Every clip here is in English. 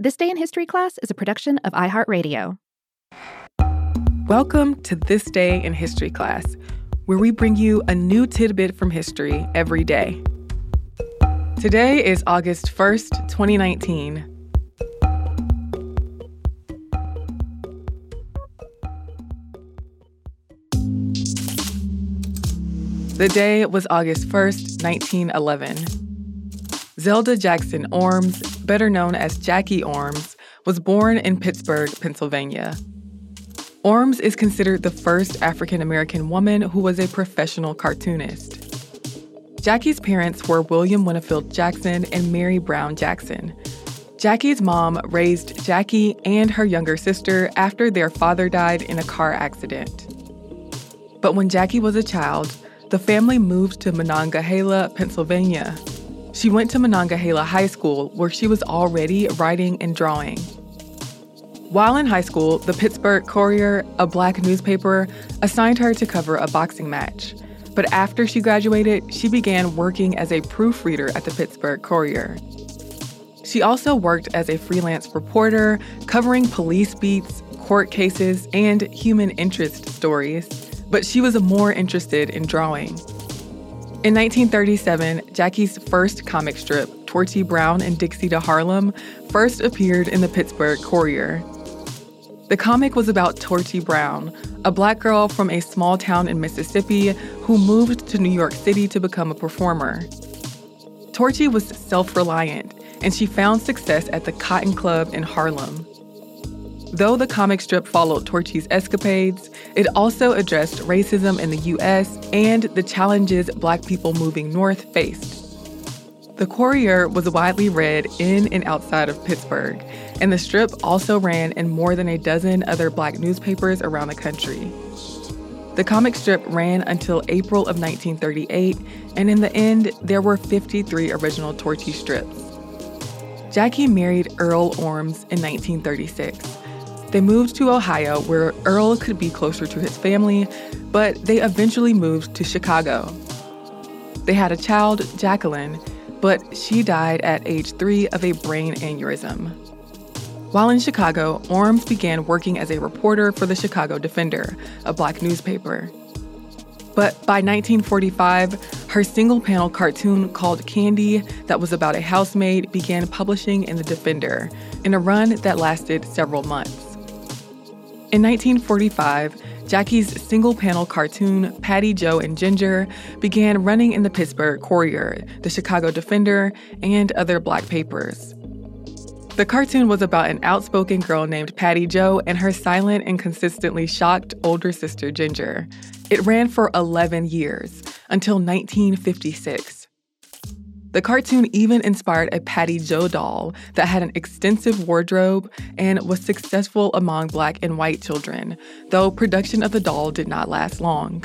This Day in History class is a production of iHeartRadio. Welcome to This Day in History class, where we bring you a new tidbit from history every day. Today is August 1st, 2019. The day was August 1st, 1911. Zelda Jackson Ormes, better known as Jackie Ormes, was born in Pittsburgh, Pennsylvania. Ormes is considered the first African American woman who was a professional cartoonist. Jackie's parents were William Winfield Jackson and Mary Brown Jackson. Jackie's mom raised Jackie and her younger sister after their father died in a car accident. But when Jackie was a child, the family moved to Monongahela, Pennsylvania. She went to Monongahela High School, where she was already writing and drawing. While in high school, the Pittsburgh Courier, a black newspaper, assigned her to cover a boxing match. But after she graduated, she began working as a proofreader at the Pittsburgh Courier. She also worked as a freelance reporter, covering police beats, court cases, and human interest stories but she was more interested in drawing. In 1937, Jackie's first comic strip, Torchy Brown and Dixie to Harlem, first appeared in the Pittsburgh Courier. The comic was about Torchy Brown, a black girl from a small town in Mississippi who moved to New York City to become a performer. Torchy was self reliant, and she found success at the Cotton Club in Harlem. Though the comic strip followed Torchy's escapades, it also addressed racism in the US and the challenges black people moving north faced. The Courier was widely read in and outside of Pittsburgh, and the strip also ran in more than a dozen other black newspapers around the country. The comic strip ran until April of 1938, and in the end, there were 53 original Torchy strips. Jackie married Earl Ormes in 1936. They moved to Ohio, where Earl could be closer to his family, but they eventually moved to Chicago. They had a child, Jacqueline, but she died at age three of a brain aneurysm. While in Chicago, Ormes began working as a reporter for the Chicago Defender, a black newspaper. But by 1945, her single panel cartoon called Candy, that was about a housemaid, began publishing in the Defender in a run that lasted several months. In 1945, Jackie's single panel cartoon, Patty, Joe, and Ginger, began running in the Pittsburgh Courier, the Chicago Defender, and other black papers. The cartoon was about an outspoken girl named Patty Jo and her silent and consistently shocked older sister, Ginger. It ran for 11 years, until 1956. The cartoon even inspired a Patty Jo doll that had an extensive wardrobe and was successful among black and white children, though production of the doll did not last long.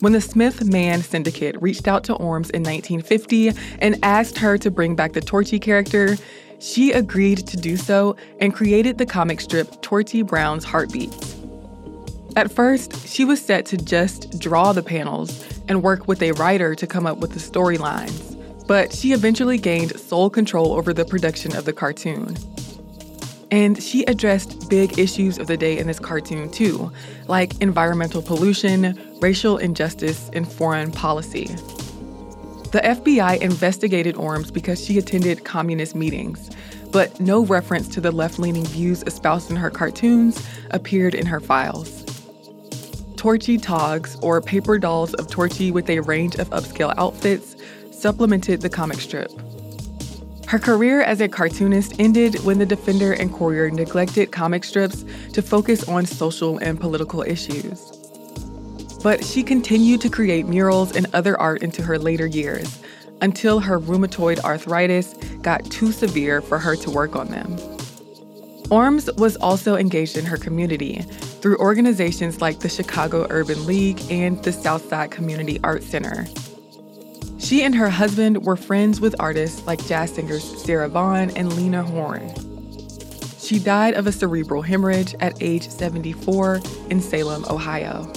When the Smith-Mann Syndicate reached out to Ormes in 1950 and asked her to bring back the Torchy character, she agreed to do so and created the comic strip Torchy Brown's Heartbeats. At first, she was set to just draw the panels and work with a writer to come up with the storylines but she eventually gained sole control over the production of the cartoon. And she addressed big issues of the day in this cartoon too, like environmental pollution, racial injustice, and foreign policy. The FBI investigated Ormes because she attended communist meetings, but no reference to the left leaning views espoused in her cartoons appeared in her files. Torchy Togs, or paper dolls of Torchy with a range of upscale outfits, supplemented the comic strip. Her career as a cartoonist ended when the Defender and Courier neglected comic strips to focus on social and political issues. But she continued to create murals and other art into her later years until her rheumatoid arthritis got too severe for her to work on them. Ormes was also engaged in her community through organizations like the Chicago Urban League and the Southside Community Art Center. She and her husband were friends with artists like jazz singers Sarah Vaughan and Lena Horne. She died of a cerebral hemorrhage at age 74 in Salem, Ohio.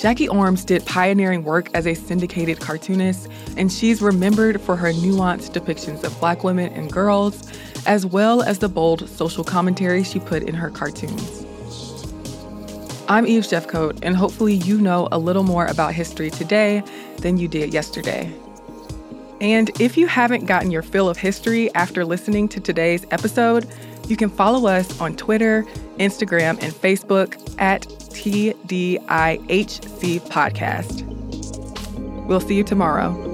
Jackie Ormes did pioneering work as a syndicated cartoonist, and she's remembered for her nuanced depictions of black women and girls, as well as the bold social commentary she put in her cartoons. I'm Eves Jeffcoat, and hopefully you know a little more about history today than you did yesterday. And if you haven't gotten your fill of history after listening to today's episode, you can follow us on Twitter, Instagram, and Facebook at TDIHC Podcast. We'll see you tomorrow.